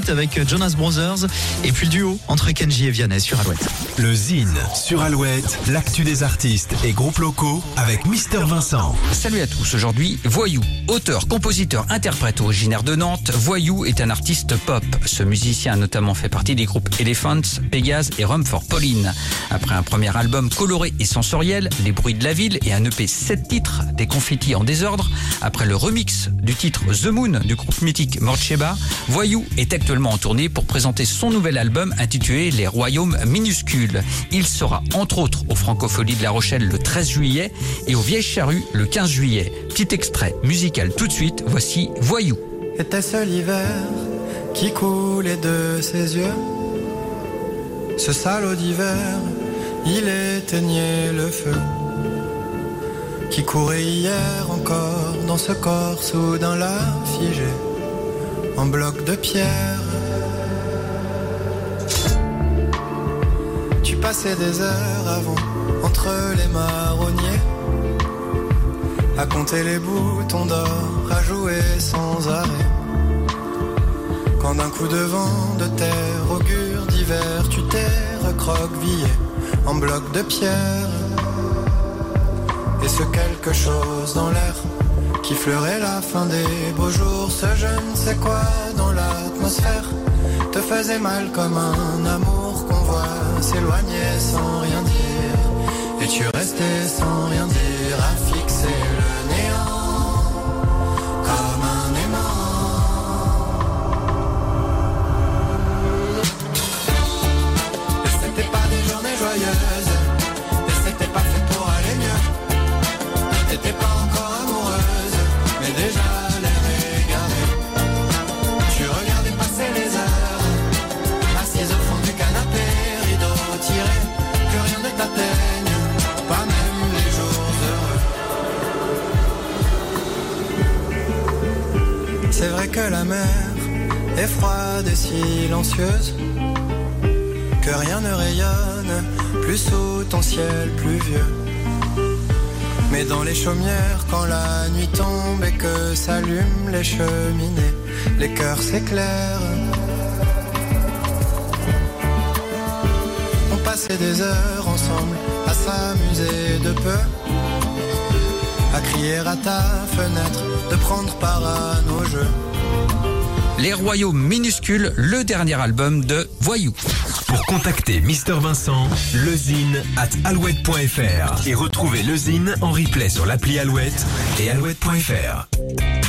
8 avec Jonas Brothers et puis le duo entre Kenji et Vianney sur Alouette. Le Zine sur Alouette, l'actu des artistes et groupes locaux avec Mister Vincent. Salut à tous, aujourd'hui Voyou. Auteur, compositeur, interprète originaire de Nantes, Voyou est un artiste pop. Ce musicien a notamment fait partie des groupes Elephants, Pégase et Rum for Pauline. Après un premier album coloré et sensoriel, Les bruits de la ville et un EP 7 titres, des confettis en désordre, après le remix du titre The Moon du groupe mythique Morcheba, Voyou est actuellement en tournée pour présenter son nouvel album intitulé Les Royaumes minuscules. Il sera entre autres au Francopholies de La Rochelle le 13 juillet et au Vieille Charrue le 15 juillet. Petit extrait musical tout de suite, voici Voyou. Était-ce l'hiver qui coulait de ses yeux? Ce salaud d'hiver, il éteignait le feu qui courait hier encore dans ce corps soudain en bloc de pierre. Tu passais des heures avant entre les marronniers à compter les boutons d'or, à jouer sans arrêt. Quand d'un coup de vent de terre augure d'hiver, tu t'es recroquevillé en bloc de pierre. Et ce quelque chose dans l'air qui fleurait la fin des beaux jours, ce je ne sais quoi dans l'atmosphère? Te faisait mal comme un amour qu'on voit s'éloigner sans rien dire. Et tu restais sans rien dire à fixer la mer est froide et silencieuse, que rien ne rayonne plus sous ton ciel pluvieux. Mais dans les chaumières, quand la nuit tombe et que s'allument les cheminées, les cœurs s'éclairent. On passait des heures ensemble à s'amuser de peu, à crier à ta fenêtre, de prendre part à nos jeux. Les Royaumes minuscules, le dernier album de Voyou. Pour contacter Mister Vincent, lezine at alouette.fr et retrouver lezine en replay sur l'appli Alouette et alouette.fr.